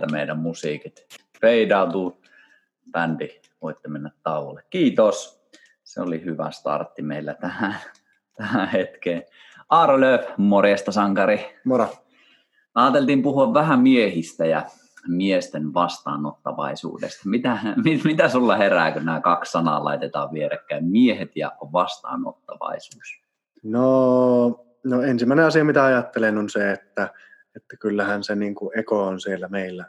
Sieltä meidän musiikit feidautuu. Bändi, voitte mennä tauolle. Kiitos. Se oli hyvä startti meillä tähän, tähän hetkeen. Aaro Lööf, morjesta sankari. Moro. Ajateltiin puhua vähän miehistä ja miesten vastaanottavaisuudesta. Mitä, mit, mitä sulla herää, kun nämä kaksi sanaa laitetaan vierekkäin? Miehet ja vastaanottavaisuus. No, no ensimmäinen asia, mitä ajattelen, on se, että että kyllähän se niin kuin eko on siellä meillä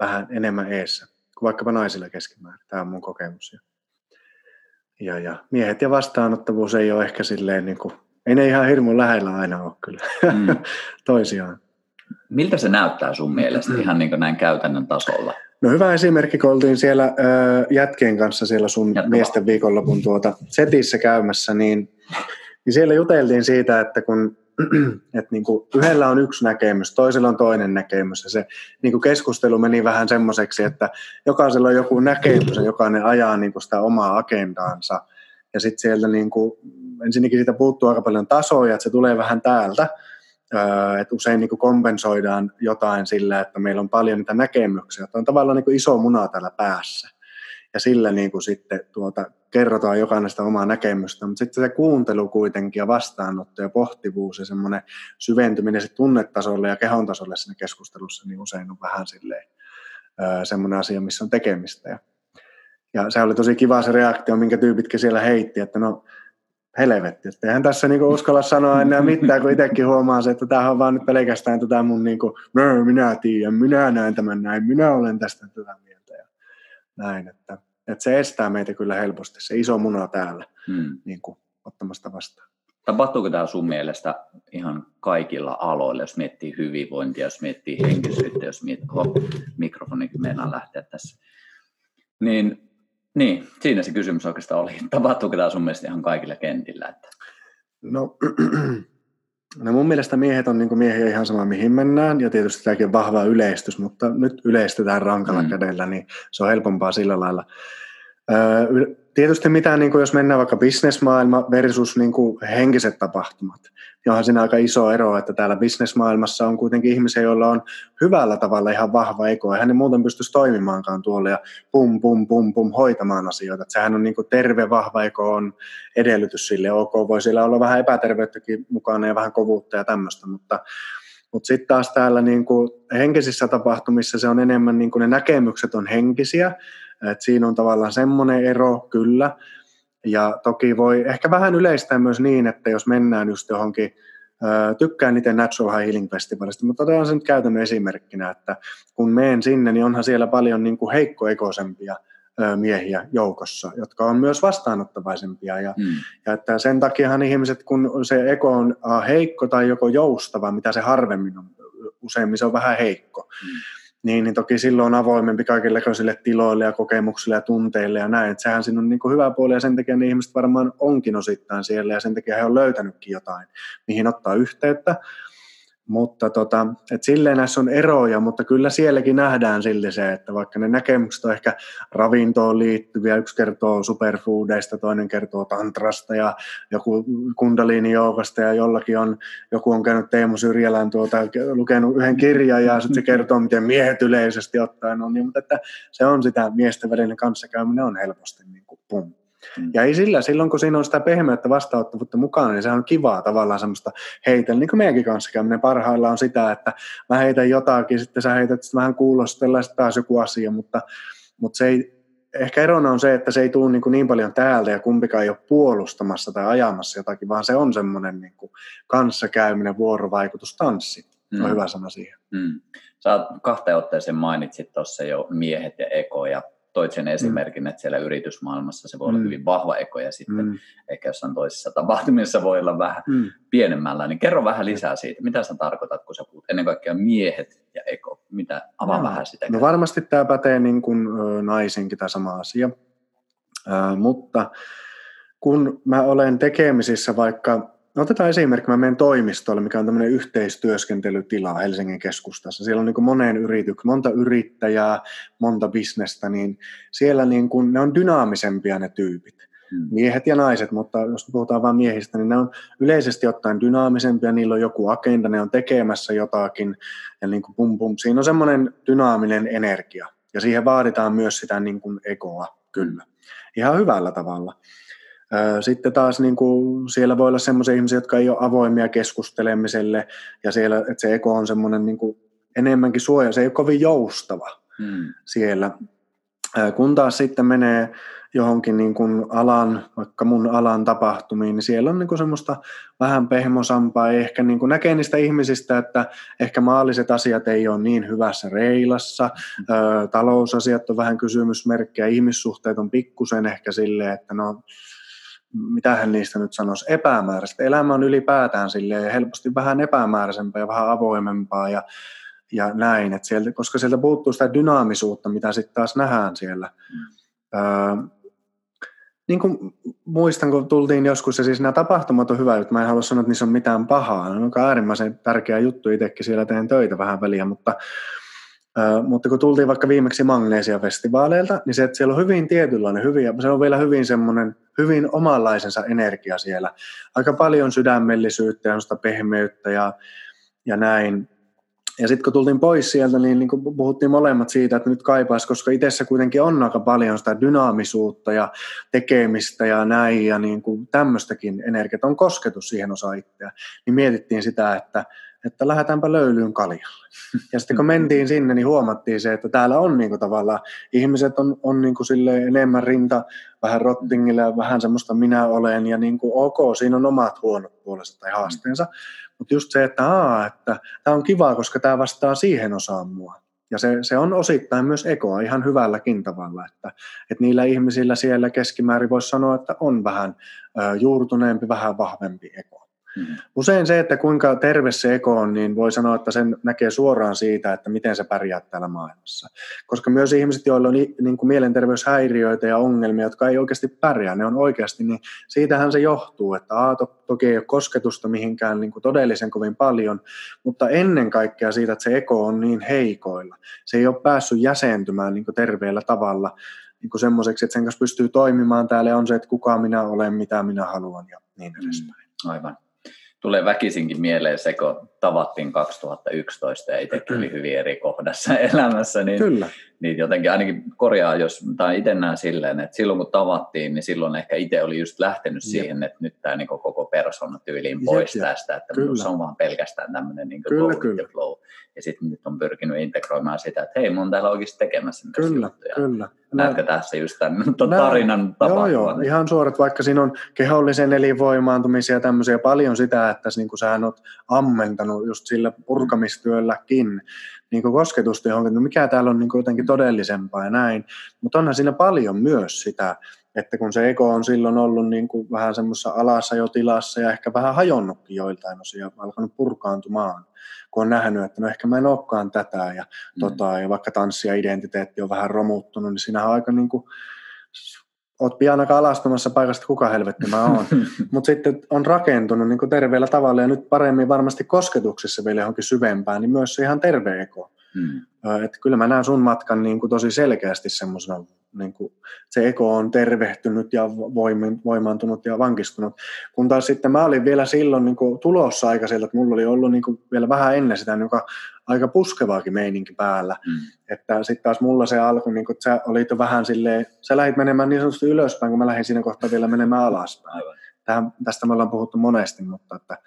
vähän enemmän eessä kuin vaikkapa naisilla keskimäärin. Tämä on mun kokemus. Ja, ja miehet ja vastaanottavuus ei ole ehkä silleen, niin kuin, ei ne ihan hirmu lähellä aina ole kyllä mm. toisiaan. Miltä se näyttää sun mielestä ihan niin kuin näin käytännön tasolla? No hyvä esimerkki, kun oltiin siellä äh, jätkien kanssa siellä sun Jatkava. miesten viikonlopun tuota setissä käymässä, niin, niin siellä juteltiin siitä, että kun että niin kuin yhdellä on yksi näkemys, toisella on toinen näkemys. Ja se niin kuin keskustelu meni vähän semmoiseksi, että jokaisella on joku näkemys ja jokainen ajaa niin kuin sitä omaa agendaansa. Ja sitten sieltä niin kuin, ensinnäkin siitä puuttuu aika paljon tasoja, että se tulee vähän täältä, että usein niin kuin kompensoidaan jotain sillä, että meillä on paljon niitä näkemyksiä, että on tavallaan niin kuin iso muna täällä päässä ja sillä niin kuin sitten tuota, kerrotaan jokainen sitä omaa näkemystä, mutta sitten se kuuntelu kuitenkin ja vastaanotto ja pohtivuus ja semmoinen syventyminen se tunnetasolle ja kehon tasolle siinä keskustelussa, niin usein on vähän silleen semmoinen asia, missä on tekemistä. Ja, ja se oli tosi kiva se reaktio, minkä tyypitkin siellä heitti, että no helvetti, että eihän tässä niinku uskalla sanoa enää mitään, kun itsekin huomaa se, että tämä on vaan nyt pelkästään tätä mun niinku, minä tiedän, minä näen tämän näin, minä olen tästä tätä mieltä näin, että että se estää meitä kyllä helposti, se iso muna täällä hmm. niin kuin, ottamasta vastaan. Tapahtuuko tämä sun mielestä ihan kaikilla aloilla, jos miettii hyvinvointia, jos miettii henkisyyttä, jos miettii, oh, mikrofonikin meinaa lähteä tässä. Niin, niin, siinä se kysymys oikeastaan oli. Tapahtuuko tämä sun mielestä ihan kaikilla kentillä? Että... No, no mun mielestä miehet on niin miehiä ihan sama mihin mennään, ja tietysti tämäkin on vahva yleistys, mutta nyt yleistetään rankalla mm. kädellä, niin se on helpompaa sillä lailla. Tietysti mitään, niin kuin jos mennään vaikka bisnesmaailma versus niin kuin henkiset tapahtumat, niin onhan siinä aika iso ero, että täällä bisnesmaailmassa on kuitenkin ihmisiä, joilla on hyvällä tavalla ihan vahva eko. Eihän ne muuten pystyisi toimimaankaan tuolla ja pum, pum, pum, pum hoitamaan asioita. Että sehän on niin kuin terve, vahva eko on edellytys sille. Ok, voi siellä olla vähän epäterveyttäkin mukana ja vähän kovuutta ja tämmöistä, mutta mutta sitten taas täällä niin kuin henkisissä tapahtumissa se on enemmän, niin kuin ne näkemykset on henkisiä, et siinä on tavallaan semmoinen ero kyllä. Ja toki voi ehkä vähän yleistää myös niin, että jos mennään just johonkin, tykkään itse Natural High Healing Festivalista, mutta otetaan sen nyt käytännön esimerkkinä, että kun menen sinne, niin onhan siellä paljon niin kuin heikkoekoisempia miehiä joukossa, jotka on myös vastaanottavaisempia. Ja, mm. ja että sen takiahan ihmiset, kun se eko on heikko tai joko joustava, mitä se harvemmin on, useimmin se on vähän heikko, mm niin, niin toki silloin on avoimempi kaikenlaisille tiloille ja kokemuksille ja tunteille ja näin. Että sehän siinä on niin hyvä puoli ja sen takia ne ihmiset varmaan onkin osittain siellä ja sen takia he on löytänytkin jotain, mihin ottaa yhteyttä. Mutta tota, et silleen näissä on eroja, mutta kyllä sielläkin nähdään silti se, että vaikka ne näkemykset on ehkä ravintoon liittyviä, yksi kertoo superfoodeista, toinen kertoo tantrasta ja joku kundaliinijoukasta ja jollakin on, joku on käynyt Teemu Syrjälän tuota, lukenut yhden kirjan ja sitten se kertoo, miten miehet yleisesti ottaen on, niin, mutta että se on sitä miesten välinen kanssakäyminen on helposti niin kuin pum Mm. Ja ei sillä, silloin kun siinä on sitä pehmeyttä vastaanottavuutta mukana, niin se on kivaa tavallaan semmoista heitellä, niin kuin meidänkin kanssa käyminen parhaillaan on sitä, että mä heitän jotakin, sitten sä heität sitten vähän kuulostella ja taas joku asia, mutta, mutta se ei, ehkä erona on se, että se ei tule niin, niin paljon täältä ja kumpikaan ei ole puolustamassa tai ajamassa jotakin, vaan se on semmoinen niin kuin kanssakäyminen, vuorovaikutus, tanssi. Mm. On hyvä sana siihen. Mm. Sä kahteen otteeseen mainitsit tuossa jo miehet ja eko ja toit sen esimerkin, mm. että siellä yritysmaailmassa se voi olla mm. hyvin vahva eko ja sitten mm. ehkä jossain toisessa tapahtumissa voi olla vähän mm. pienemmällä. Niin kerro vähän lisää siitä, mitä sä tarkoitat, kun sä puhut ennen kaikkea miehet ja eko. Mitä, avaa no. vähän sitä. No varmasti tämä pätee niin kuin naisinkin tämä sama asia, äh, mutta kun mä olen tekemisissä vaikka No, otetaan esimerkki, mä menen toimistolle, mikä on tämmöinen yhteistyöskentelytila Helsingin keskustassa. Siellä on niin moneen yrityksen, monta yrittäjää, monta bisnestä, niin siellä niin kuin, ne on dynaamisempia ne tyypit. Hmm. Miehet ja naiset, mutta jos puhutaan vain miehistä, niin ne on yleisesti ottaen dynaamisempia, niillä on joku agenda, ne on tekemässä jotakin, ja niin kuin pum pum. Siinä on semmoinen dynaaminen energia, ja siihen vaaditaan myös sitä niin kuin ekoa, kyllä. Ihan hyvällä tavalla. Sitten taas niin kuin, siellä voi olla sellaisia ihmisiä, jotka ei ole avoimia keskustelemiselle ja siellä, että se eko on semmoinen niin kuin, enemmänkin suoja, se ei ole kovin joustava hmm. siellä. Kun taas sitten menee johonkin niin kuin alan, vaikka mun alan tapahtumiin, niin siellä on niin kuin semmoista vähän pehmosampaa. Ehkä niin kuin näkee niistä ihmisistä, että ehkä maalliset asiat ei ole niin hyvässä reilassa. Ö, talousasiat on vähän kysymysmerkkejä, ihmissuhteet on pikkusen ehkä silleen, että no mitähän niistä nyt sanoisi, epämääräistä. Elämä on ylipäätään silleen helposti vähän epämääräisempää ja vähän avoimempaa ja, ja näin, että sieltä, koska sieltä puuttuu sitä dynaamisuutta, mitä sitten taas nähdään siellä. Mm. Öö, niin kuin muistan, kun tultiin joskus, ja siis nämä tapahtumat on hyvä juttu, mä en halua sanoa, että niissä on mitään pahaa, ne on äärimmäisen tärkeä juttu, itsekin siellä teen töitä vähän väliä, mutta mutta kun tultiin vaikka viimeksi Magnesia-festivaaleilta, niin se, että siellä on hyvin tietynlainen, hyvin, se on vielä hyvin semmoinen, hyvin omanlaisensa energia siellä. Aika paljon sydämellisyyttä ja pehmeyttä ja, ja näin. Ja sitten kun tultiin pois sieltä, niin, niin puhuttiin molemmat siitä, että nyt kaipaisi, koska itsessä kuitenkin on aika paljon sitä dynaamisuutta ja tekemistä ja näin ja niin kuin tämmöistäkin energiaa, on kosketus siihen osa itseä, niin mietittiin sitä, että että lähdetäänpä löylyyn kaljalle. Ja sitten kun mentiin sinne, niin huomattiin se, että täällä on niin tavallaan, ihmiset on, on kuin sille enemmän rinta vähän rottingilla ja vähän semmoista minä olen ja niin kuin ok, siinä on omat huonot puolensa tai haasteensa. Mutta just se, että, aa, että tämä on kiva, koska tämä vastaa siihen osaan mua. Ja se, se on osittain myös ekoa ihan hyvälläkin tavalla, että, että niillä ihmisillä siellä keskimäärin voisi sanoa, että on vähän ö, juurtuneempi, vähän vahvempi eko. Mm. Usein se, että kuinka terve se eko on, niin voi sanoa, että sen näkee suoraan siitä, että miten se pärjää täällä maailmassa. Koska myös ihmiset, joilla on niin kuin mielenterveyshäiriöitä ja ongelmia, jotka ei oikeasti pärjää, ne on oikeasti, niin siitähän se johtuu, että a, to, toki ei ole kosketusta mihinkään niin kuin todellisen kovin paljon, mutta ennen kaikkea siitä, että se eko on niin heikoilla. Se ei ole päässyt jäsentymään niin kuin terveellä tavalla niin kuin semmoiseksi, että sen kanssa pystyy toimimaan täällä on se, että kuka minä olen, mitä minä haluan ja niin edespäin. Mm, aivan tulee väkisinkin mieleen se, kun tavattiin 2011 ja itsekin oli hyvin eri kohdassa elämässä, niin, Kyllä. niin jotenkin ainakin korjaa, jos, tai itse näen silleen, että silloin kun tavattiin, niin silloin ehkä itse oli just lähtenyt Jep. siihen, että nyt tämä niin koko persona tyyliin pois Jep, tästä, että se on vaan pelkästään tämmöinen niin kyllä, kyllä. flow. Ja sitten nyt on pyrkinyt integroimaan sitä, että hei, mun täällä oikeasti tekemässä Kyllä, kyllä. Näetkö tässä just tämän tarinan tapahtuman? Joo, joo, ihan suorat, vaikka siinä on kehollisen elinvoimaantumisia ja tämmöisiä paljon sitä, että niin kuin sä oot ammentanut just sillä purkamistyölläkin niin kuin kosketusta johonkin, että mikä täällä on niin kuin jotenkin todellisempaa ja näin. Mutta onhan siinä paljon myös sitä, että kun se ego on silloin ollut niin kuin vähän semmoisessa alassa jo tilassa ja ehkä vähän hajonnutkin joiltain osia, alkanut purkaantumaan, kun on nähnyt, että no ehkä mä en olekaan tätä ja, mm. tota, ja vaikka tanssi ja identiteetti on vähän romuttunut, niin siinä on aika niin kuin, oot pian alastumassa paikasta, kuka helvetti mä oon. Mutta sitten on rakentunut niin terveellä tavalla ja nyt paremmin varmasti kosketuksessa vielä johonkin syvempään, niin myös se ihan terve eko. Mm. Että kyllä mä näen sun matkan niin kuin tosi selkeästi semmoisena, niin kuin se eko on tervehtynyt ja voimaantunut ja vankistunut. Kun taas sitten mä olin vielä silloin niin kuin tulossa aika sieltä, että mulla oli ollut niin kuin vielä vähän ennen sitä niin kuin aika puskevaakin meininki päällä. Mm. Että sitten taas mulla se alkoi, niin kuin, että sä olit jo vähän silleen, sä lähdit menemään niin sanotusti ylöspäin, kun mä lähdin siinä kohtaa vielä menemään alaspäin. Tähän, tästä me ollaan puhuttu monesti, mutta että,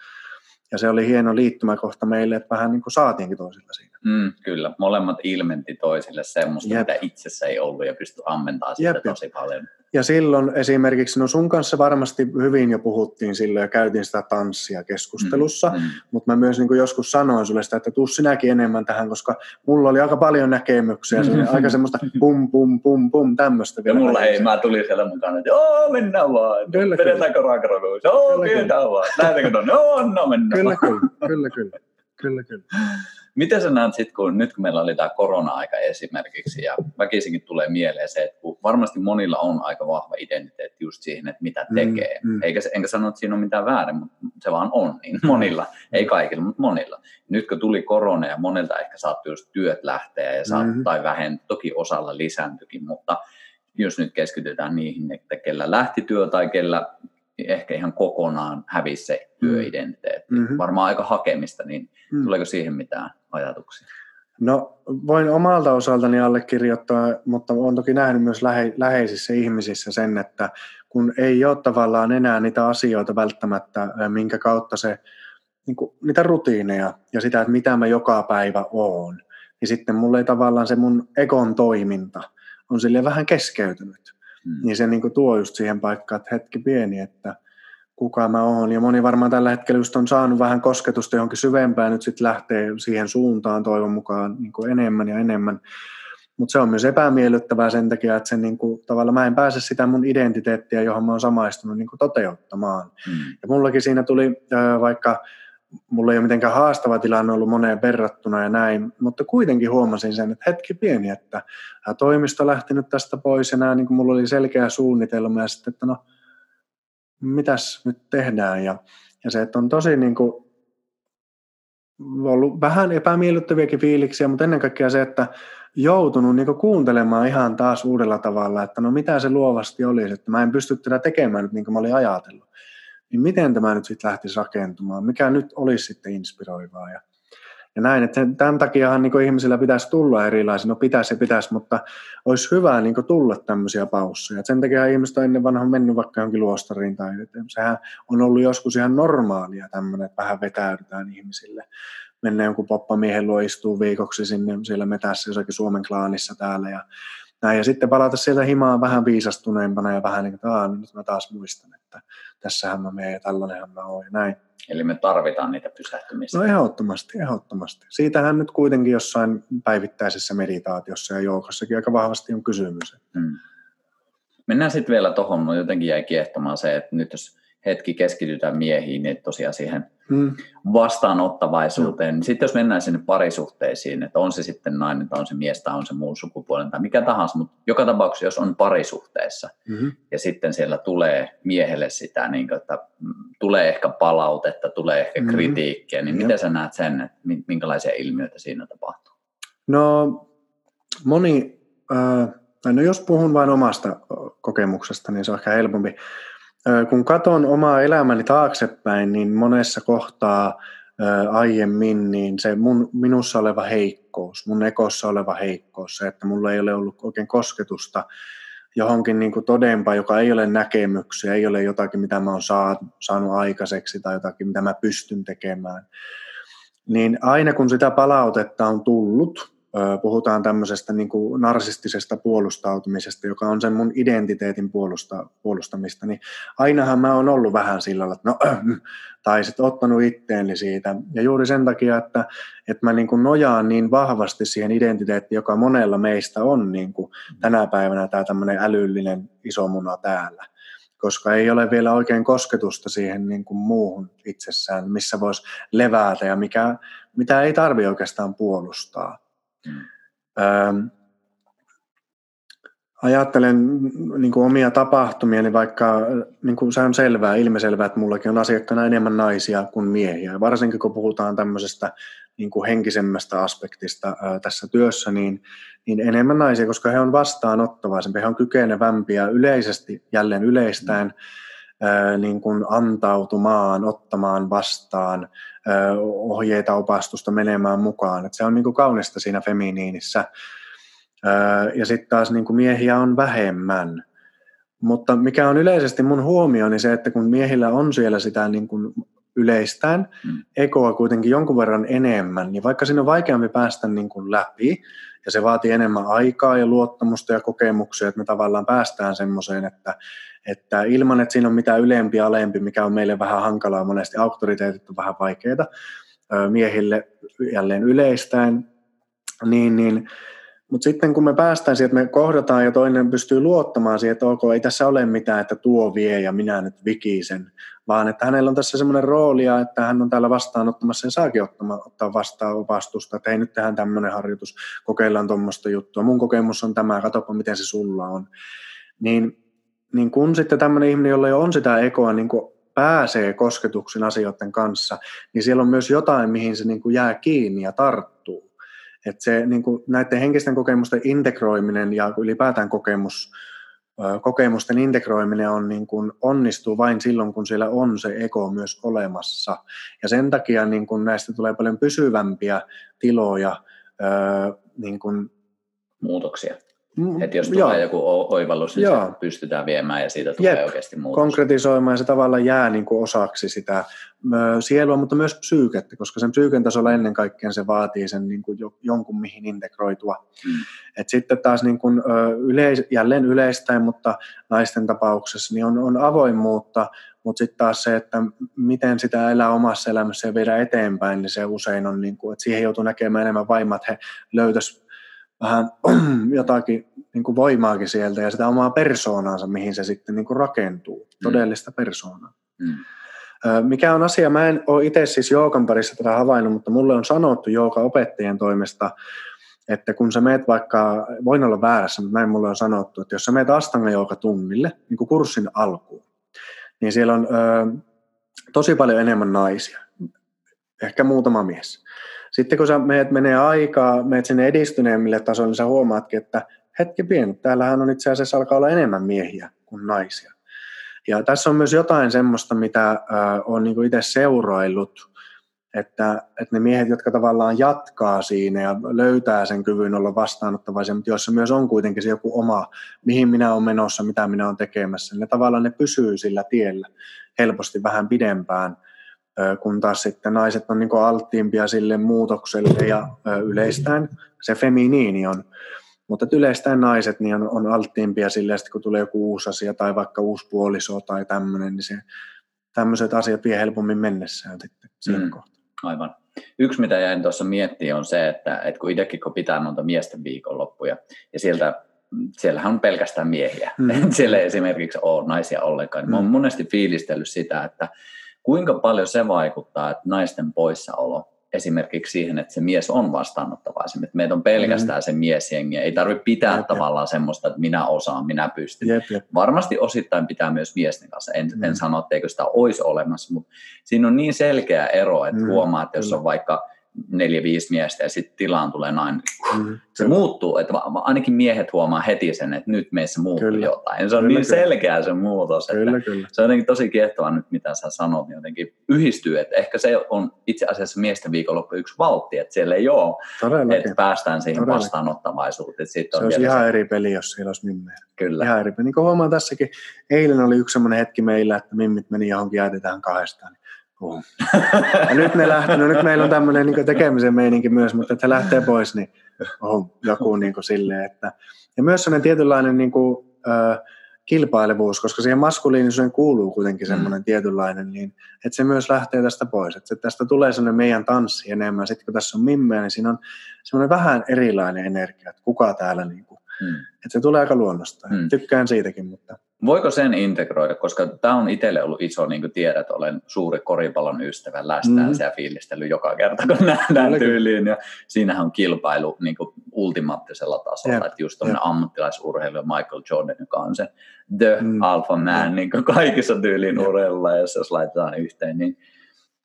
ja se oli hieno liittymäkohta meille, että vähän niin kuin saatiinkin toisilla siinä. Mm, kyllä, molemmat ilmenti toisille semmoista, Jep. mitä itsessä ei ollut ja pystyi ammentamaan sitä tosi paljon. Ja silloin esimerkiksi, no sun kanssa varmasti hyvin jo puhuttiin silloin ja käytiin sitä tanssia keskustelussa, mm, mm. mutta mä myös niin kuin joskus sanoin sulle sitä, että tuu sinäkin enemmän tähän, koska mulla oli aika paljon näkemyksiä, mm. aika semmoista pum pum pum pum tämmöistä. Ja mulla ei, mä tulin siellä mukaan, että joo, mennään vaan, kyllä, vedetäänkö raakarovuus, joo, pidetään vaan, lähdetäänkö tuonne, joo, no mennään Kyllä, kyllä, kyllä, kyllä, kyllä, kyllä. Miten sä näet sitten, kun nyt kun meillä oli tämä korona-aika esimerkiksi, ja väkisinkin tulee mieleen se, että kun varmasti monilla on aika vahva identiteetti just siihen, että mitä mm, tekee. Mm, mm. Eikä, enkä sano, että siinä on mitään väärin, mutta se vaan on niin monilla, ei kaikilla, mutta monilla. Nyt kun tuli korona ja monilta ehkä saattoi just työt lähteä ja saat, mm-hmm. tai vähentää, toki osalla lisääntyikin, mutta jos nyt keskitytään niihin, että kellä lähti työ tai kellä ehkä ihan kokonaan hävisi se mm. työidentiteetti. Mm-hmm. Varmaan aika hakemista, niin mm. tuleeko siihen mitään ajatuksia? No voin omalta osaltani allekirjoittaa, mutta olen toki nähnyt myös lähe, läheisissä ihmisissä sen, että kun ei ole tavallaan enää niitä asioita välttämättä, minkä kautta se, niin kuin, niitä rutiineja ja sitä, että mitä mä joka päivä oon, niin sitten mulle ei tavallaan se mun ekon toiminta on sille vähän keskeytynyt. Mm. Niin se niin kuin tuo just siihen paikkaan, että hetki pieni, että kuka mä oon. Ja moni varmaan tällä hetkellä just on saanut vähän kosketusta johonkin syvempään, nyt sitten lähtee siihen suuntaan toivon mukaan niin kuin enemmän ja enemmän. Mutta se on myös epämiellyttävää sen takia, että sen niin kuin, tavallaan mä en pääse sitä mun identiteettiä, johon mä oon samaistunut niin kuin toteuttamaan. Mm. Ja mullakin siinä tuli vaikka mulla ei ole mitenkään haastava tilanne ollut moneen verrattuna ja näin, mutta kuitenkin huomasin sen, että hetki pieni, että toimisto lähti nyt tästä pois ja nämä, niin kuin mulla oli selkeä suunnitelma ja sitten, että no, mitäs nyt tehdään? Ja, ja se, että on tosi niin kuin, ollut vähän epämiellyttäviäkin fiiliksiä, mutta ennen kaikkea se, että joutunut niin kuuntelemaan ihan taas uudella tavalla, että no mitä se luovasti olisi, että mä en pysty tätä tekemään nyt niin kuin mä olin ajatellut. Niin miten tämä nyt sitten lähtisi rakentumaan, mikä nyt olisi sitten inspiroivaa? Ja, ja näin, että tämän takiahan niin ihmisillä pitäisi tulla erilaisia, no pitäisi ja pitäisi, mutta olisi hyvä niin tulla tämmöisiä pausseja. sen takia ihmiset on ennen vanhan mennyt vaikka jonkin luostariin tai että sehän on ollut joskus ihan normaalia tämmöinen, että vähän vetäydytään ihmisille. Mennä jonkun poppamiehen luo istuu viikoksi sinne siellä metässä jossakin Suomen klaanissa täällä ja näin. Ja sitten palata sieltä himaan vähän viisastuneempana ja vähän niin kuin, että nyt mä taas muistan, että tässähän mä menen ja tällainenhan mä oon ja näin. Eli me tarvitaan niitä pysähtymisiä. No ehdottomasti, ehdottomasti. Siitähän nyt kuitenkin jossain päivittäisessä meditaatiossa ja joukossakin aika vahvasti on kysymys. Hmm. Mennään sitten vielä tuohon, no jotenkin jäi kiehtomaan se, että nyt jos hetki keskitytään miehiin, niin tosiaan siihen mm. vastaanottavaisuuteen. Mm. Sitten jos mennään sinne parisuhteisiin, että on se sitten nainen tai on se mies tai on se muun sukupuolen tai mikä tahansa, mutta joka tapauksessa jos on parisuhteessa mm-hmm. ja sitten siellä tulee miehelle sitä, niin kuin, että tulee ehkä palautetta, tulee ehkä mm-hmm. kritiikkiä, niin miten sä näet sen, että minkälaisia ilmiöitä siinä tapahtuu? No moni, äh, no jos puhun vain omasta kokemuksesta, niin se on ehkä helpompi kun katson omaa elämäni taaksepäin, niin monessa kohtaa aiemmin niin se mun, minussa oleva heikkous, mun ekossa oleva heikkous, se, että mulla ei ole ollut oikein kosketusta johonkin niin kuin todempaa, joka ei ole näkemyksiä, ei ole jotakin, mitä mä oon saanut aikaiseksi tai jotakin, mitä mä pystyn tekemään. Niin aina kun sitä palautetta on tullut, puhutaan tämmöisestä niin kuin narsistisesta puolustautumisesta, joka on sen mun identiteetin puolusta, puolustamista, niin ainahan mä oon ollut vähän sillä että no, äh, tai sitten ottanut itteeni siitä. Ja juuri sen takia, että, että mä niin kuin nojaan niin vahvasti siihen identiteettiin, joka monella meistä on niin kuin tänä päivänä tämä tämmöinen älyllinen iso muna täällä koska ei ole vielä oikein kosketusta siihen niin kuin muuhun itsessään, missä voisi levätä ja mikä, mitä ei tarvi oikeastaan puolustaa. Mm. ajattelen niin kuin omia tapahtumia, niin vaikka niin kuin se on selvää, ilmiselvää, että mullakin on asiakkaana enemmän naisia kuin miehiä. Varsinkin kun puhutaan tämmöisestä niin kuin henkisemmästä aspektista ää, tässä työssä, niin, niin enemmän naisia, koska he on vastaanottavaisempia, he on kykenevämpiä yleisesti, jälleen yleistäen, ää, niin kuin antautumaan, ottamaan vastaan, ohjeita, opastusta menemään mukaan. Et se on niin kuin kaunista siinä feminiinissä ja sitten taas niin kuin miehiä on vähemmän. Mutta mikä on yleisesti mun huomio, niin se, että kun miehillä on siellä sitä niin kuin yleistään, mm. ekoa kuitenkin jonkun verran enemmän, niin vaikka siinä on vaikeampi päästä niin kuin läpi, ja se vaatii enemmän aikaa ja luottamusta ja kokemuksia, että me tavallaan päästään semmoiseen, että, että ilman, että siinä on mitään ylempi ja alempi, mikä on meille vähän hankalaa, monesti auktoriteetit on vähän vaikeita miehille jälleen yleistäen, niin, niin mutta sitten kun me päästään siihen, että me kohdataan ja toinen pystyy luottamaan siihen, että ok, ei tässä ole mitään, että tuo vie ja minä nyt vikisen, vaan että hänellä on tässä semmoinen rooli, että hän on täällä vastaanottamassa ja saakin ottamaan, ottaa vastaan vastusta, että hei nyt tehdään tämmöinen harjoitus, kokeillaan tuommoista juttua, mun kokemus on tämä, katsopa miten se sulla on. Niin, niin kun sitten tämmöinen ihminen, jolla jo on sitä ekoa, niin kuin pääsee kosketuksen asioiden kanssa, niin siellä on myös jotain, mihin se niin jää kiinni ja tarttuu. Että se niin kuin näiden henkisten kokemusten integroiminen ja ylipäätään kokemus, kokemusten integroiminen on niin kuin onnistuu vain silloin, kun siellä on se ego myös olemassa. Ja sen takia niin kuin näistä tulee paljon pysyvämpiä tiloja. Niin kuin, Muutoksia. Mm, että jos tulee Joo. joku oivallus, niin Joo. se pystytään viemään ja siitä tulee Jep. oikeasti muutos. Konkretisoimaan ja se tavallaan jää niin kuin osaksi sitä sielua, mutta myös psyykettä, koska sen psyyken tasolla ennen kaikkea se vaatii sen niin kuin jonkun mihin integroitua. Mm. Et sitten taas niin kuin, yleis, jälleen yleistäen, mutta naisten tapauksessa niin on, on avoimuutta, mutta sitten taas se, että miten sitä elää omassa elämässä ja viedä eteenpäin, niin se usein on, niin kuin, että siihen joutuu näkemään enemmän vaimat, he löytäisivät vähän jotakin niin kuin voimaakin sieltä ja sitä omaa persoonaansa, mihin se sitten niin kuin rakentuu, mm. todellista persoonaa. Mm. Mikä on asia, mä en ole itse siis Jookan parissa tätä havainnut, mutta mulle on sanottu Jookan opettajien toimesta, että kun sä meet vaikka, voin olla väärässä, mutta näin mulle on sanottu, että jos sä meet Astanga Jooka tunnille, niin kuin kurssin alkuun, niin siellä on ö, tosi paljon enemmän naisia, ehkä muutama mies. Sitten kun sä meet, menee aikaa, meet sinne edistyneemmille tasoille, niin sä huomaatkin, että hetki pieni, täällähän on itse asiassa alkaa olla enemmän miehiä kuin naisia. Ja tässä on myös jotain semmoista, mitä äh, olen niin itse seuraillut, että, että ne miehet, jotka tavallaan jatkaa siinä ja löytää sen kyvyn olla vastaanottavaisia, mutta joissa myös on kuitenkin se joku oma, mihin minä olen menossa, mitä minä olen tekemässä, ne tavallaan ne pysyy sillä tiellä helposti vähän pidempään, kun taas sitten naiset on niin alttiimpia sille muutokselle ja yleistään se feminiini on. Mutta yleistään naiset niin on, on alttiimpia sille, että kun tulee joku uusi asia tai vaikka uusi puoliso tai tämmöinen, niin se, tämmöiset asiat vie helpommin mennessään sitten siinä mm, kohtaa. Aivan. Yksi, mitä jäin tuossa miettiä, on se, että, että kun itsekin kun pitää monta miesten viikonloppuja, ja sieltä siellähän on pelkästään miehiä. Mm. Siellä ei esimerkiksi ole naisia ollenkaan. Mm. Mä oon monesti fiilistellyt sitä, että kuinka paljon se vaikuttaa, että naisten poissaolo esimerkiksi siihen, että se mies on vastaanottavaisempi. Että meitä on pelkästään mm. se miesjengi. Ei tarvitse pitää jep, tavallaan semmoista, että minä osaan, minä pystyn. Jep, jep. Varmasti osittain pitää myös miesten kanssa. En, mm. en sano, etteikö sitä olisi olemassa, mutta siinä on niin selkeä ero, että mm. huomaa, että jos on vaikka neljä, viisi miestä ja sitten tilaan tulee nainen. Mm, se kyllä. muuttuu, että ainakin miehet huomaa heti sen, että nyt meissä muuttuu kyllä. jotain. Se on kyllä, niin kyllä. selkeä se muutos, kyllä, että kyllä. se on jotenkin tosi kiehtova nyt, mitä sä sanot, niin jotenkin yhdistyy, että ehkä se on itse asiassa miesten viikonloppu yksi valtti, että siellä ei ole, Todellakin. että päästään siihen Todellakin. vastaanottavaisuuteen. se on olisi ihan se... eri peli, jos siellä olisi mimmeä. Kyllä. Ihan eri peli. Niin kuin huomaan tässäkin, eilen oli yksi sellainen hetki meillä, että mimmit meni johonkin jäätetään kahdestaan. Oh. Ja nyt ne lähtee, no nyt meillä on tämmöinen niin tekemisen meininki myös, mutta että se lähtee pois, niin oh, joku niin kuin silleen, että ja myös sellainen tietynlainen niin kuin, äh, kilpailevuus, koska siihen maskuliinisuuteen kuuluu kuitenkin semmoinen mm. tietynlainen, niin että se myös lähtee tästä pois. Että tästä tulee semmoinen meidän tanssi enemmän. Sitten kun tässä on mimmeä, niin siinä on semmoinen vähän erilainen energia, että kuka täällä, niin kuin, mm. että se tulee aika luonnosta. Mm. Tykkään siitäkin, mutta Voiko sen integroida, koska tämä on itselle ollut iso, niin kuin tiedät, olen suuri koripallon ystävä, lästään mm. fiilistely joka kerta, kun nähdään Olikin. tyyliin. Ja siinähän on kilpailu niin kuin ultimaattisella tasolla, yep. että just tuommoinen ammattilaisurheilu Michael Jordan, joka on se the mm. alpha man niin kuin kaikissa tyyliin yep. urheilulla, jos, jos laitetaan yhteen, niin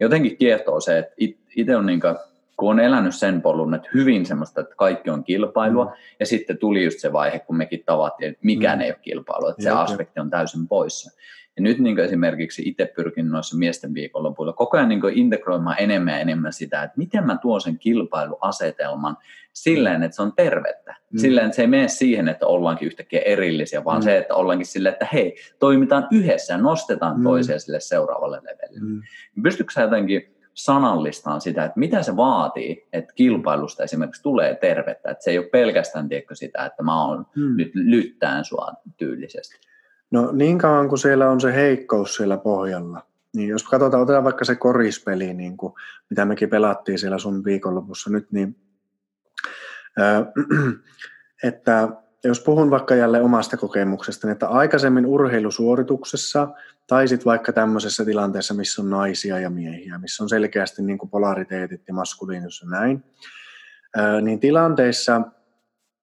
jotenkin kiehtoo se, että itse on niin kuin, kun on elänyt sen polun, että hyvin semmoista, että kaikki on kilpailua, mm. ja sitten tuli just se vaihe, kun mekin tavattiin, että mikään mm. ei ole kilpailua, että se aspekti on täysin poissa. Ja nyt niin esimerkiksi itse pyrkin noissa miesten viikonlopuilla koko ajan niin integroimaan enemmän ja enemmän sitä, että miten mä tuon sen kilpailuasetelman silleen, että se on tervettä. Mm. Silleen, että se ei mene siihen, että ollaankin yhtäkkiä erillisiä, vaan mm. se, että ollaankin silleen, että hei, toimitaan yhdessä ja nostetaan mm. toisia sille seuraavalle levelille. Mm. Pystytkö sä jotenkin sanallistaan sitä, että mitä se vaatii, että kilpailusta esimerkiksi tulee tervettä, että se ei ole pelkästään tiedätkö, sitä, että mä oon hmm. nyt lyttään sua tyylisesti. No niin kauan kuin siellä on se heikkous siellä pohjalla, niin jos katsotaan, otetaan vaikka se korispeli, niin kuin, mitä mekin pelattiin siellä sun viikonlopussa nyt, niin että jos puhun vaikka jälleen omasta kokemuksesta, niin että aikaisemmin urheilusuorituksessa tai sitten vaikka tämmöisessä tilanteessa, missä on naisia ja miehiä, missä on selkeästi niin kuin polariteetit ja maskuliinisuus ja näin, niin tilanteissa,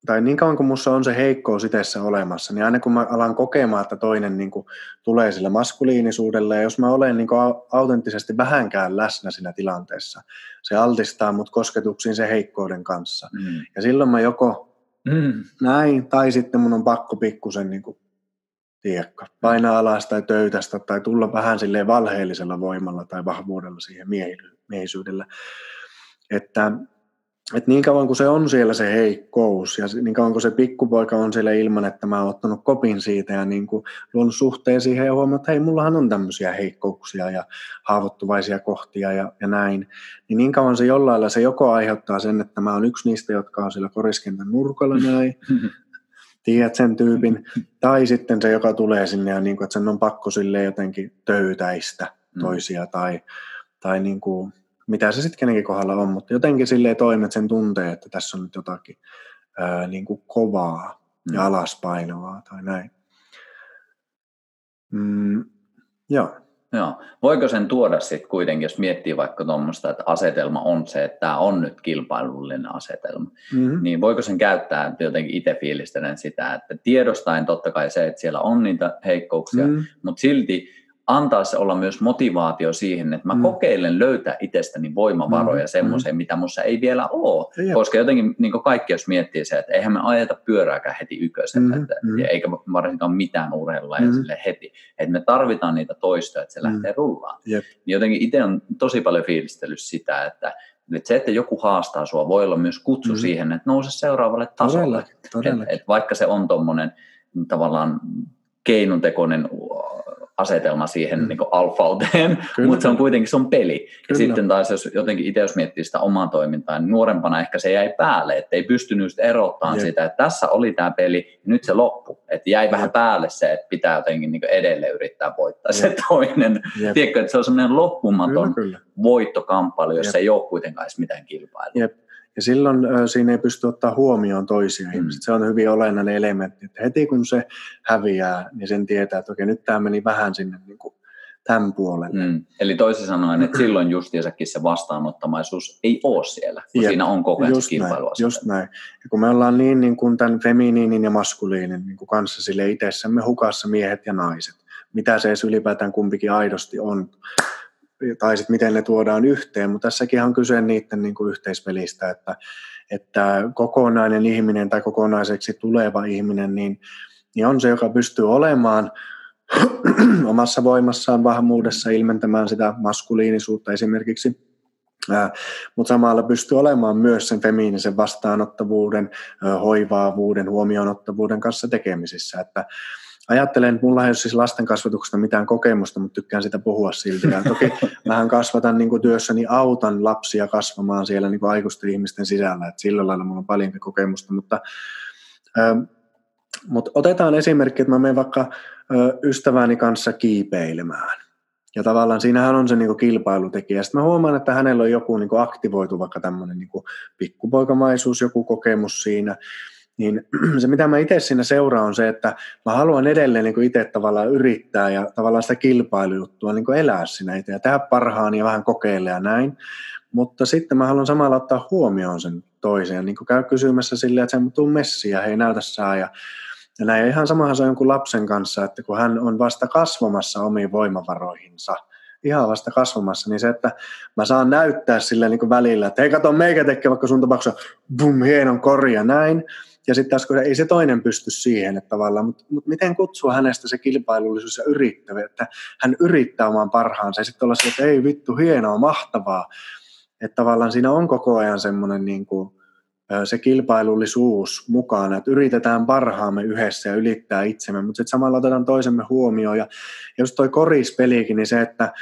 tai niin kauan kuin minussa on se heikkous itessä olemassa, niin aina kun mä alan kokemaan, että toinen niin kuin tulee sillä maskuliinisuudella, ja jos mä olen niin kuin autenttisesti vähänkään läsnä siinä tilanteessa, se altistaa mut kosketuksiin se heikkouden kanssa. Mm. Ja silloin mä joko Mm. Näin, tai sitten mun on pakko pikkusen niin tiedätkö, painaa alas tai töytästä tai tulla vähän valheellisella voimalla tai vahvuudella siihen miehisyydellä. Että et niin kauan kuin se on siellä se heikkous ja niin kauan kuin se pikkupoika on siellä ilman, että mä oon ottanut kopin siitä ja niin kuin luonut suhteen siihen ja huomannut, että hei, mullahan on tämmöisiä heikkouksia ja haavoittuvaisia kohtia ja, ja näin, niin niin kauan se jollain se joko aiheuttaa sen, että mä oon yksi niistä, jotka on siellä koriskentän nurkalla näin, tiedät sen tyypin, tai sitten se, joka tulee sinne ja niin kuin, että sen on pakko sille jotenkin töytäistä mm. toisia tai, tai niin kuin, mitä se sitten kenenkin kohdalla on, mutta jotenkin silleen toimet sen tuntee, että tässä on nyt jotakin ää, niin kuin kovaa ja mm. tai näin. Mm, joo. Joo. Voiko sen tuoda sitten kuitenkin, jos miettii vaikka tuommoista, että asetelma on se, että tämä on nyt kilpailullinen asetelma, mm-hmm. niin voiko sen käyttää jotenkin itse fiilistelen sitä, että tiedostaen totta kai se, että siellä on niitä heikkouksia, mm-hmm. mutta silti antaa se olla myös motivaatio siihen, että mä mm. kokeilen löytää itsestäni voimavaroja mm. semmoiseen, mm. mitä mussa ei vielä ole. Koska jotenkin niin kaikki, jos miettii se, että eihän me ajeta pyörääkään heti yköisellä, mm. että, mm. eikä varsinkaan mitään urheilua mm. sille heti. Että me tarvitaan niitä toistoja, että se mm. lähtee rullaan. Yep. Niin jotenkin itse on tosi paljon fiilistellyt sitä, että että se, että joku haastaa sua, voi olla myös kutsu mm. siihen, että nouse seuraavalle tasolle. Todella, todella. Et, et vaikka se on tuommoinen tavallaan keinotekoinen asetelma siihen mm. niin alfauteen, mutta se on kuitenkin se on peli. Kyllä. Ja sitten taas jos jotenkin itse jos miettii sitä omaa toimintaa, niin nuorempana ehkä se jäi päälle, että ei pystynyt erottamaan sitä, että tässä oli tämä peli, ja nyt se loppu. Että jäi Jep. vähän päälle se, että pitää jotenkin niin edelleen yrittää voittaa Jep. se toinen. Jep. Tiedätkö, että se on semmoinen loppumaton kyllä, kyllä. voittokamppailu, jossa Jep. ei ole kuitenkaan edes mitään kilpailua. Jep. Ja silloin ö, siinä ei pysty ottaa huomioon toisia mm. ihmisiä. Se on hyvin olennainen elementti. Että heti kun se häviää, niin sen tietää, että okei, nyt tämä meni vähän sinne niin kuin tämän puolelle. Mm. Eli toisin sanoen, että silloin justiinsakin se vastaanottamaisuus ei ole siellä, kun Jep, siinä on koko ajan just näin, just näin. Ja kun me ollaan niin, niin kuin tämän feminiinin ja maskuliinin niin kuin kanssa sille itsessämme hukassa miehet ja naiset, mitä se edes ylipäätään kumpikin aidosti on, tai sitten miten ne tuodaan yhteen, mutta tässäkin on kyse niiden niin kuin yhteispelistä, että, että kokonainen ihminen tai kokonaiseksi tuleva ihminen, niin, niin on se, joka pystyy olemaan omassa voimassaan, vahvuudessa, ilmentämään sitä maskuliinisuutta esimerkiksi, mutta samalla pystyy olemaan myös sen femiinisen vastaanottavuuden, hoivaavuuden, huomioonottavuuden kanssa tekemisissä, että ajattelen, mulla ei ole siis lasten kasvatuksesta mitään kokemusta, mutta tykkään sitä puhua silti. Ja toki mähän kasvatan niin kuin työssäni, autan lapsia kasvamaan siellä niin kuin aikuisten ihmisten sisällä, että sillä lailla mulla on paljon kokemusta, mutta, ö, mutta otetaan esimerkki, että mä menen vaikka ö, ystäväni kanssa kiipeilemään. Ja tavallaan siinähän on se niin kuin kilpailutekijä. Sitten mä huomaan, että hänellä on joku niin kuin aktivoitu vaikka tämmöinen niin kuin pikkupoikamaisuus, joku kokemus siinä. Niin se mitä mä itse siinä seuraan on se, että mä haluan edelleen niin itse tavallaan yrittää ja tavallaan sitä kilpailujuttua niin elää siinä itse ja tehdä parhaan ja vähän kokeilla ja näin. Mutta sitten mä haluan samalla ottaa huomioon sen toisen, niin käy kysymässä silleen, että se tuu messi ja hei näytä saa ja ja näin ja ihan samahan se on jonkun lapsen kanssa, että kun hän on vasta kasvamassa omiin voimavaroihinsa, ihan vasta kasvamassa, niin se, että mä saan näyttää sille niin välillä, että hei kato meikä tekee vaikka sun tapauksessa, bum, hienon korja näin, ja sitten taas kun ei se toinen pysty siihen, että tavallaan, mutta, mutta miten kutsua hänestä se kilpailullisuus ja yrittävä, että hän yrittää omaan parhaansa ja sitten olla se, että ei vittu, hienoa, mahtavaa. Että tavallaan siinä on koko ajan semmoinen niin se kilpailullisuus mukana, että yritetään parhaamme yhdessä ja ylittää itsemme, mutta sitten samalla otetaan toisemme huomioon. Ja jos toi korispelikin, niin se, että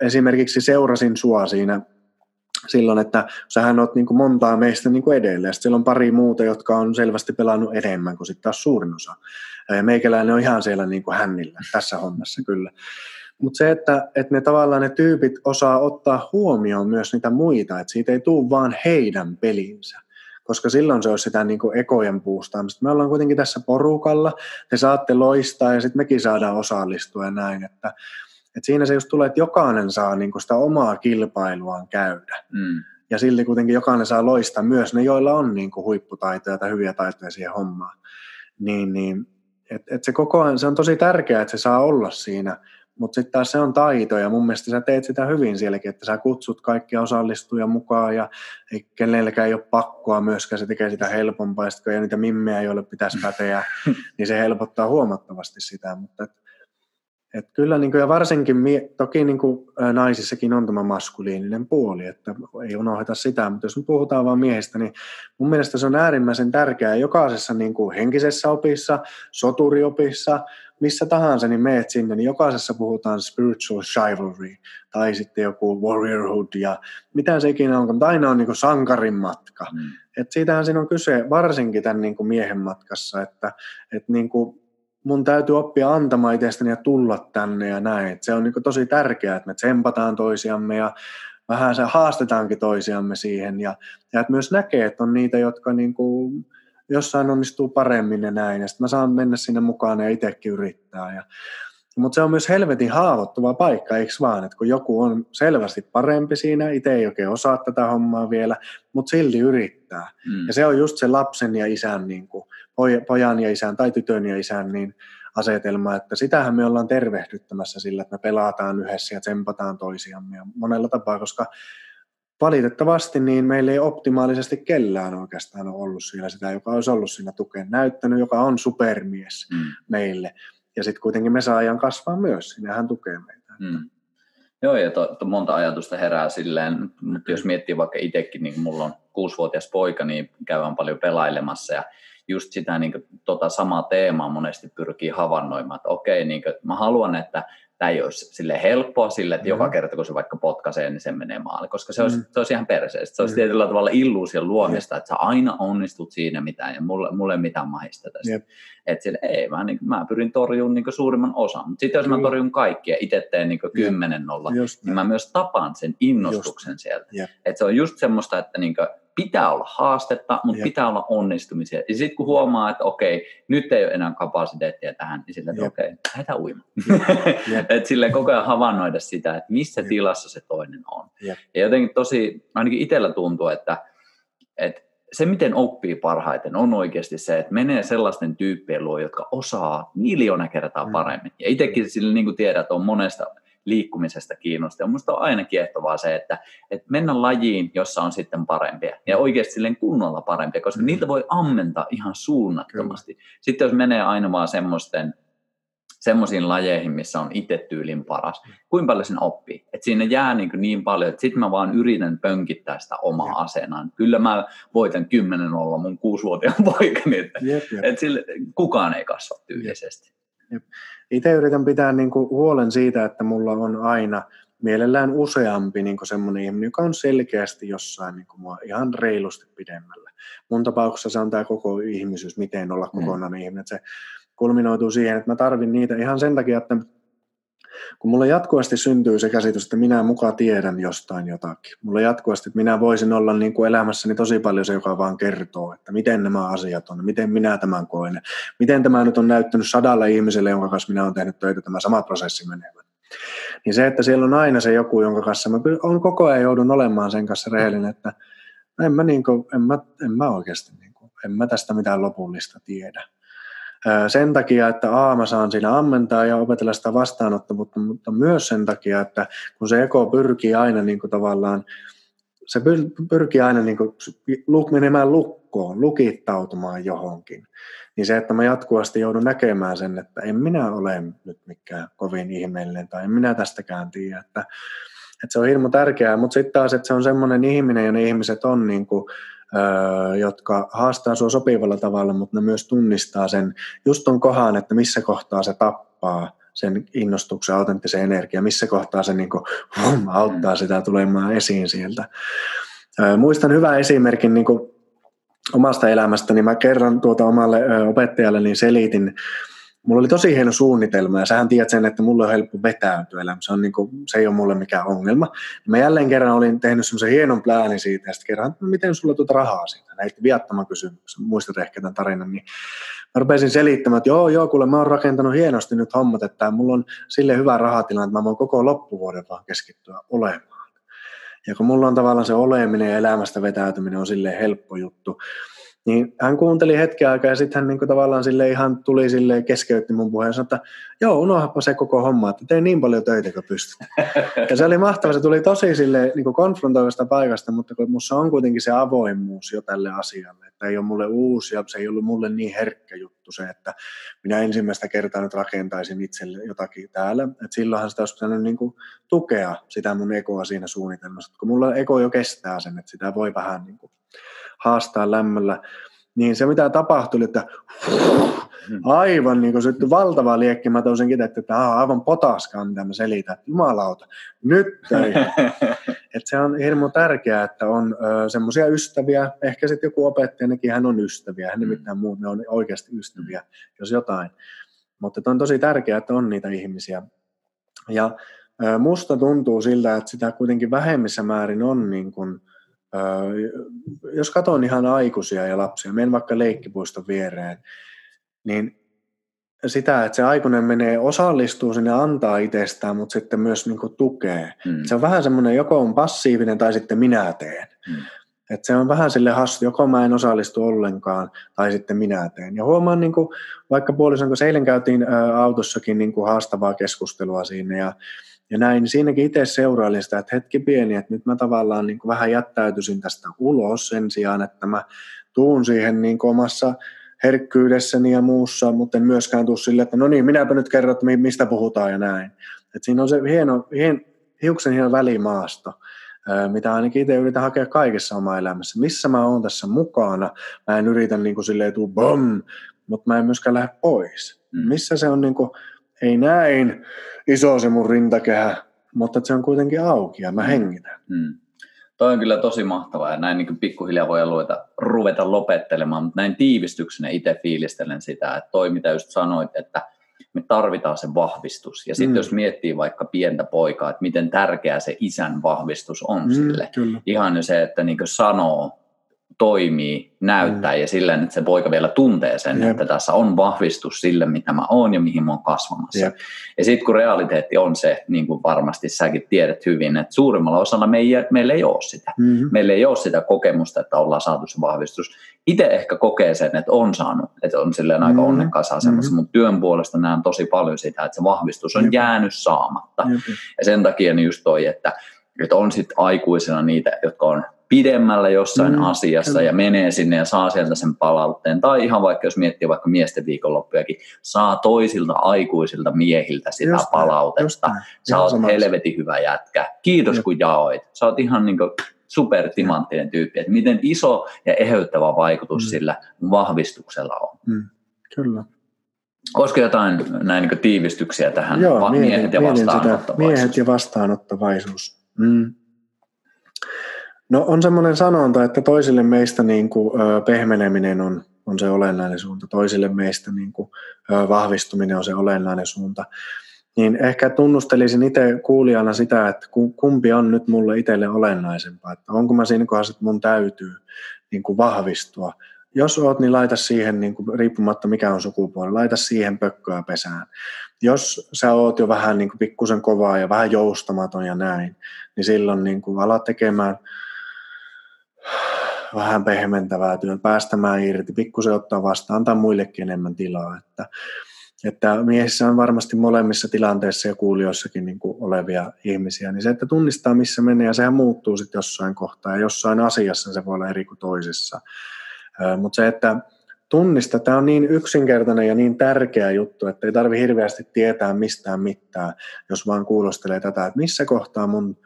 esimerkiksi seurasin sua siinä silloin, että sähän oot niin kuin montaa meistä niin kuin edellä, ja sitten on pari muuta, jotka on selvästi pelannut enemmän kuin sitten taas suurin osa. Meikäläinen on ihan siellä niin kuin hännillä tässä hommassa kyllä. Mutta se, että, että ne tavallaan ne tyypit osaa ottaa huomioon myös niitä muita, että siitä ei tule vaan heidän pelinsä koska silloin se olisi sitä niin kuin ekojen puustaamista. Me ollaan kuitenkin tässä porukalla, te saatte loistaa ja sitten mekin saadaan osallistua ja näin, että, että siinä se just tulee, että jokainen saa niin sitä omaa kilpailuaan käydä. Mm. Ja silti kuitenkin jokainen saa loistaa myös ne, joilla on niin huipputaitoja tai hyviä taitoja siihen hommaan. Niin, niin, et, et se koko ajan, se on tosi tärkeää, että se saa olla siinä mutta sitten taas se on taito ja mun mielestä sä teet sitä hyvin sielläkin, että sä kutsut kaikkia osallistujia mukaan ja ei kenellekään ei ole pakkoa myöskään, se tekee sitä helpompaa ja sitten kun ei niitä mimmejä, joille pitäisi päteä, niin se helpottaa huomattavasti sitä, mutta et, et kyllä niin kuin, ja varsinkin, toki niin kuin, naisissakin on tämä maskuliininen puoli, että ei unohda sitä, mutta jos me puhutaan vain miehistä, niin mun mielestä se on äärimmäisen tärkeää jokaisessa niin kuin henkisessä opissa, soturiopissa, missä tahansa, niin meet sinne, niin jokaisessa puhutaan spiritual chivalry tai sitten joku warriorhood ja mitä se ikinä on, mutta aina on niin kuin sankarin matka. Mm. Et siitähän siinä on kyse varsinkin tämän niin kuin miehen matkassa, että, että niin kuin mun täytyy oppia antamaan itsestäni ja tulla tänne ja näin. Et se on niin kuin tosi tärkeää, että me tsempataan toisiamme ja vähän se haastetaankin toisiamme siihen ja, ja että myös näkee, että on niitä, jotka niin kuin, jossain onnistuu paremmin ja näin, ja sitten mä saan mennä sinne mukaan ja itsekin yrittää. Ja, mutta se on myös helvetin haavoittuva paikka, eikö vaan, että kun joku on selvästi parempi siinä, itse ei oikein osaa tätä hommaa vielä, mutta silti yrittää. Mm. Ja se on just se lapsen ja isän, niin kuin, pojan ja isän tai tytön ja isän niin asetelma, että sitähän me ollaan tervehdyttämässä sillä, että me pelataan yhdessä ja tsempataan toisiamme ja monella tapaa, koska valitettavasti niin meillä ei optimaalisesti kellään oikeastaan ole ollut siellä sitä, joka olisi ollut siinä tukeen näyttänyt, joka on supermies mm. meille. Ja sitten kuitenkin me saadaan kasvaa myös, sinnehän tukee meitä. Mm. Joo, ja to, to monta ajatusta herää silleen, mutta jos miettii vaikka itsekin, niin mulla on kuusivuotias poika, niin käydään paljon pelailemassa ja just sitä niin kuin, tota samaa teemaa monesti pyrkii havainnoimaan, että okei, niin kuin, mä haluan, että tämä ei olisi sille helppoa sille, että mm. joka kerta kun se vaikka potkaisee, niin se menee maali, koska se olisi, mm. se olisi ihan perseestä. Se olisi mm. tietyllä tavalla illuusion luomista, että sä aina onnistut siinä mitään ja mulle, mulle ei mitään mahista tästä. Yep. Että sille, ei, mä, niin, mä pyrin torjumaan niin suurimman osan, mutta sitten jos mä torjun kaikkia, itse teen niin kymmenen nolla, niin mä myös tapaan sen innostuksen just. sieltä. Yep. Että se on just semmoista, että niin kuin, pitää olla haastetta, mutta Jep. pitää olla onnistumisia. Ja sitten kun huomaa, että okei, nyt ei ole enää kapasiteettia tähän, niin sillä, että Jep. okei, lähdetään uimaan. että silleen koko ajan havainnoida sitä, että missä Jep. tilassa se toinen on. Jep. Ja jotenkin tosi, ainakin itsellä tuntuu, että, että se, miten oppii parhaiten, on oikeasti se, että menee sellaisten tyyppien luo, jotka osaa miljoona kertaa mm. paremmin. Ja itsekin sillä, niin kuin tiedät, on monesta liikkumisesta kiinnostaa. Minusta on aina kiehtovaa se, että, että mennä lajiin, jossa on sitten parempia ja oikeasti silleen kunnolla parempia, koska mm. niitä voi ammentaa ihan suunnattomasti. Kyllä. Sitten jos menee aina vaan semmoisten semmoisiin lajeihin, missä on itse tyylin paras. Mm. Kuinka paljon sen oppii? Et siinä jää niin, niin paljon, että sitten mä vaan yritän pönkittää sitä omaa asenaan. Kyllä mä voitan kymmenen olla mun kuusivuotiaan poikani, että jep, jep. Et sille, kukaan ei kasva tyylisesti. Itse yritän pitää niin kuin huolen siitä, että mulla on aina mielellään useampi niin semmoinen ihminen, joka on selkeästi jossain niin kuin mua ihan reilusti pidemmällä. Mun tapauksessa se on tämä koko ihmisyys, miten olla mm. kokonainen mm. ihminen. Että se kulminoituu siihen, että mä tarvin niitä ihan sen takia, että kun mulla jatkuvasti syntyy se käsitys, että minä mukaan tiedän jostain jotakin. Mulla jatkuvasti, että minä voisin olla niin kuin elämässäni tosi paljon se, joka vaan kertoo, että miten nämä asiat on, miten minä tämän koen, miten tämä nyt on näyttänyt sadalle ihmiselle, jonka kanssa minä olen tehnyt töitä, tämä sama prosessi menevän. Niin se, että siellä on aina se joku, jonka kanssa mä on koko ajan joudun olemaan sen kanssa rehellinen, että en mä, niin kuin, en mä, en mä oikeasti, niin kuin, en mä tästä mitään lopullista tiedä sen takia, että A, mä saan siinä ammentaa ja opetella sitä vastaanottavuutta, mutta myös sen takia, että kun se eko pyrkii aina niin kuin tavallaan, se pyrkii aina niin kuin menemään lukkoon, lukittautumaan johonkin, niin se, että mä jatkuvasti joudun näkemään sen, että en minä ole nyt mikään kovin ihmeellinen tai en minä tästäkään tiedä, että, että se on hirmu tärkeää, mutta sitten taas, että se on semmoinen ihminen ja ne ihmiset on niin kuin, jotka haastaa sinua sopivalla tavalla, mutta ne myös tunnistaa sen just ton kohan, että missä kohtaa se tappaa sen innostuksen, autenttisen energian, missä kohtaa se niin kuin, hum, auttaa sitä tulemaan esiin sieltä. Muistan hyvän esimerkin niin kuin omasta elämästäni. Mä kerran tuota omalle opettajalle niin selitin, mulla oli tosi hieno suunnitelma ja sähän tiedät sen, että mulla on helppo vetäytyä elämä. Se, on niin kuin, se ei ole mulle mikään ongelma. Mä jälleen kerran olin tehnyt semmoisen hienon pläänin siitä ja sitten kerran, että no, miten sulla tuota rahaa siitä? Näitä viattoman kysymyksen, muistat ehkä tämän tarinan. Niin mä rupesin selittämään, että joo, joo, kuule mä oon rakentanut hienosti nyt hommat, että mulla on sille hyvä rahatilanne, että mä voin koko loppuvuoden vaan keskittyä olemaan. Ja kun mulla on tavallaan se oleminen ja elämästä vetäytyminen on silleen helppo juttu, niin hän kuunteli hetken aikaa ja sitten hän niin kuin tavallaan sille ihan tuli sille keskeytti mun puheen ja että joo, unohdapa se koko homma, että tee niin paljon töitä kuin pystyt. ja se oli mahtava, se tuli tosi sille niin konfrontoivasta paikasta, mutta kun musta on kuitenkin se avoimuus jo tälle asialle, että ei ole mulle uusi ja se ei ollut mulle niin herkkä juttu se, että minä ensimmäistä kertaa nyt rakentaisin itselle jotakin täällä, että silloinhan sitä olisi pitänyt niin kuin tukea sitä mun ekoa siinä suunnitelmassa, kun mulla eko jo kestää sen, että sitä voi vähän niin kuin haastaa lämmöllä, niin se mitä tapahtui, että hmm. aivan niin kuin syttyi valtava liekki, mä toisin että tämä on aivan potaskaa, mitä mä selitän, että jumalauta, nyt ei. että se on hirmu tärkeää, että on semmoisia ystäviä, ehkä sitten joku opettaja, nekin hän on ystäviä, hän nimittäin hmm. muut, ne on oikeasti ystäviä, jos jotain. Mutta on tosi tärkeää, että on niitä ihmisiä. Ja musta tuntuu siltä, että sitä kuitenkin vähemmissä määrin on niin kuin, jos katson ihan aikuisia ja lapsia, menen vaikka leikkipuiston viereen, niin sitä, että se aikuinen menee, osallistuu sinne, antaa itsestään, mutta sitten myös niin kuin tukee. Mm. Se on vähän semmoinen, joko on passiivinen tai sitten minä teen. Mm. Et se on vähän sille hassu, joko mä en osallistu ollenkaan tai sitten minä teen. Ja huomaan, niin kuin, vaikka puolison, kun eilen käytiin ä, autossakin niin kuin haastavaa keskustelua siinä ja ja näin, siinäkin itse seurailin sitä, että hetki pieni, että nyt mä tavallaan niin kuin vähän jättäytyisin tästä ulos sen sijaan, että mä tuun siihen niin kuin omassa herkkyydessäni ja muussa, mutta en myöskään tuu sille, että no niin, minäpä nyt kerron, että mistä puhutaan ja näin. Et siinä on se hieno, hien, hiuksen hieno välimaasto, mitä ainakin itse yritän hakea kaikessa oma elämässä. Missä mä oon tässä mukana? Mä en yritä niin kuin silleen tuu bom, mutta mä en myöskään lähde pois. Mm. Missä se on niin kuin, ei näin iso se mun rintakehä, mutta se on kuitenkin auki ja mä mm. hengitän. Mm. Toi on kyllä tosi mahtavaa ja näin niin pikkuhiljaa voi ruveta, ruveta lopettelemaan, mutta näin tiivistyksenä itse fiilistelen sitä, että toi mitä just sanoit, että me tarvitaan se vahvistus. Ja sitten mm. jos miettii vaikka pientä poikaa, että miten tärkeä se isän vahvistus on mm, sille. Kyllä. Ihan jo se, että niin sanoo toimii, näyttää mm. ja silleen, että se poika vielä tuntee sen, Jep. että tässä on vahvistus sille, mitä mä oon ja mihin mä oon kasvamassa. Jep. Ja sitten kun realiteetti on se, niin kuin varmasti säkin tiedät hyvin, että suurimmalla osalla me ei, meillä ei ole sitä. Mm-hmm. Meillä ei ole sitä kokemusta, että ollaan saatu se vahvistus. Itse ehkä kokee sen, että on saanut, että on silleen aika mm-hmm. onnekkaassa asemassa, mm-hmm. mutta työn puolesta näen tosi paljon sitä, että se vahvistus on Jep. jäänyt saamatta. Jep. Ja sen takia niin just toi, että, että on sitten aikuisena niitä, jotka on pidemmällä jossain mm, asiassa kyllä. ja menee sinne ja saa sieltä sen palautteen. Tai ihan vaikka jos miettii vaikka miesten viikonloppujakin, saa toisilta aikuisilta miehiltä sitä just palautetta. Näin, Sä oot helvetin hyvä jätkä. Kiitos Jep. kun jaoit. Sä oot ihan niin supertimanttinen tyyppi. Että miten iso ja eheyttävä vaikutus mm. sillä vahvistuksella on. Mm, kyllä. Olisiko jotain näin niin tiivistyksiä tähän Joo, va- miehet, miehet ja vastaanottavaisuus? Miehet ja vastaanottavaisuus. Mm. No on semmoinen sanonta, että toisille meistä niin kuin, ö, pehmeneminen on, on se olennainen suunta, toisille meistä niin kuin, ö, vahvistuminen on se olennainen suunta. niin ehkä tunnustelisin itse kuulijana sitä, että kumpi on nyt mulle itselle olennaisempaa, että onko mä siinä kohdassa, että mun täytyy niin kuin vahvistua. Jos oot, niin laita siihen, niin kuin, riippumatta mikä on sukupuoli, laita siihen pökköä pesään. Jos sä oot jo vähän niin kuin pikkusen kovaa ja vähän joustamaton ja näin, niin silloin niin kuin ala tekemään vähän pehmentävää työtä, päästämään irti, pikkusen ottaa vastaan, antaa muillekin enemmän tilaa. Että, että miehissä on varmasti molemmissa tilanteissa ja kuulijoissakin niin kuin olevia ihmisiä, niin se, että tunnistaa missä menee ja sehän muuttuu sitten jossain kohtaa ja jossain asiassa se voi olla eri kuin toisessa. Mutta se, että tunnista, tämä on niin yksinkertainen ja niin tärkeä juttu, että ei tarvi hirveästi tietää mistään mitään, jos vaan kuulostelee tätä, että missä kohtaa mun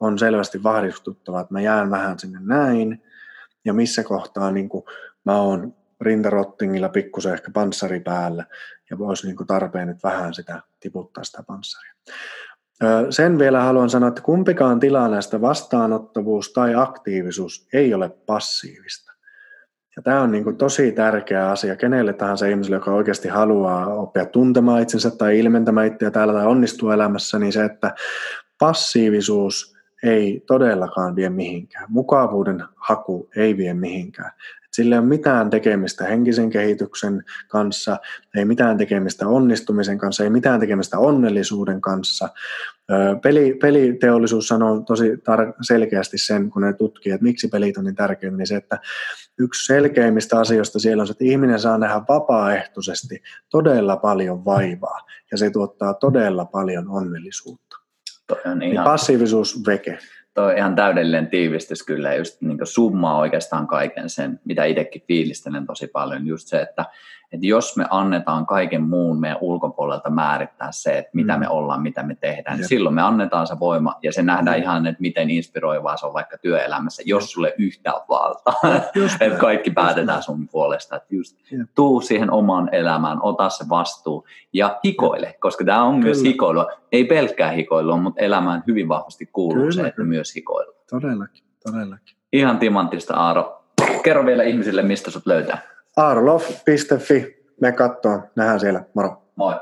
on selvästi vahvistuttava, että mä jään vähän sinne näin, ja missä kohtaa niin kuin mä oon rintarottingilla pikkusen ehkä panssari päällä, ja voisi niin tarpeen nyt vähän sitä tiputtaa sitä panssaria. Sen vielä haluan sanoa, että kumpikaan tila näistä vastaanottavuus tai aktiivisuus ei ole passiivista. Ja tämä on niin kuin tosi tärkeä asia kenelle tahansa ihmiselle, joka oikeasti haluaa oppia tuntemaan itsensä tai ilmentämään itseä täällä tai onnistua elämässä, niin se, että passiivisuus ei todellakaan vie mihinkään. Mukavuuden haku ei vie mihinkään. Sillä ei ole mitään tekemistä henkisen kehityksen kanssa, ei mitään tekemistä onnistumisen kanssa, ei mitään tekemistä onnellisuuden kanssa. Peli, peliteollisuus sanoo tosi tar- selkeästi sen, kun ne tutkii, että miksi pelit on niin tärkeitä, niin se, että yksi selkeimmistä asioista siellä on se, että ihminen saa nähdä vapaaehtoisesti todella paljon vaivaa ja se tuottaa todella paljon onnellisuutta. Toi on niin ihan... passiivisuus veke. Toi on ihan täydellinen tiivistys kyllä, just niin summaa oikeastaan kaiken sen, mitä itsekin fiilistelen tosi paljon, just se, että, että jos me annetaan kaiken muun meidän ulkopuolelta määrittää se, että mitä mm. me ollaan, mitä me tehdään, niin silloin me annetaan se voima ja se nähdään mm. ihan, että miten inspiroivaa se on vaikka työelämässä, jos sulle yhtään valtaa, että kaikki päätetään sun puolesta, että just tuu siihen omaan elämään, ota se vastuu ja hikoile, koska tämä on Kyllä. myös hikoilua, ei pelkkää hikoilua, mutta elämään hyvin vahvasti kuuluu Kyllä. se, että myös hikoilua. Todellakin, todellakin. Ihan timanttista Aaro. Kerro vielä ihmisille, mistä sut löytää. Aarlof.fi. Me katsoa. Nähdään siellä. Moro. Moi.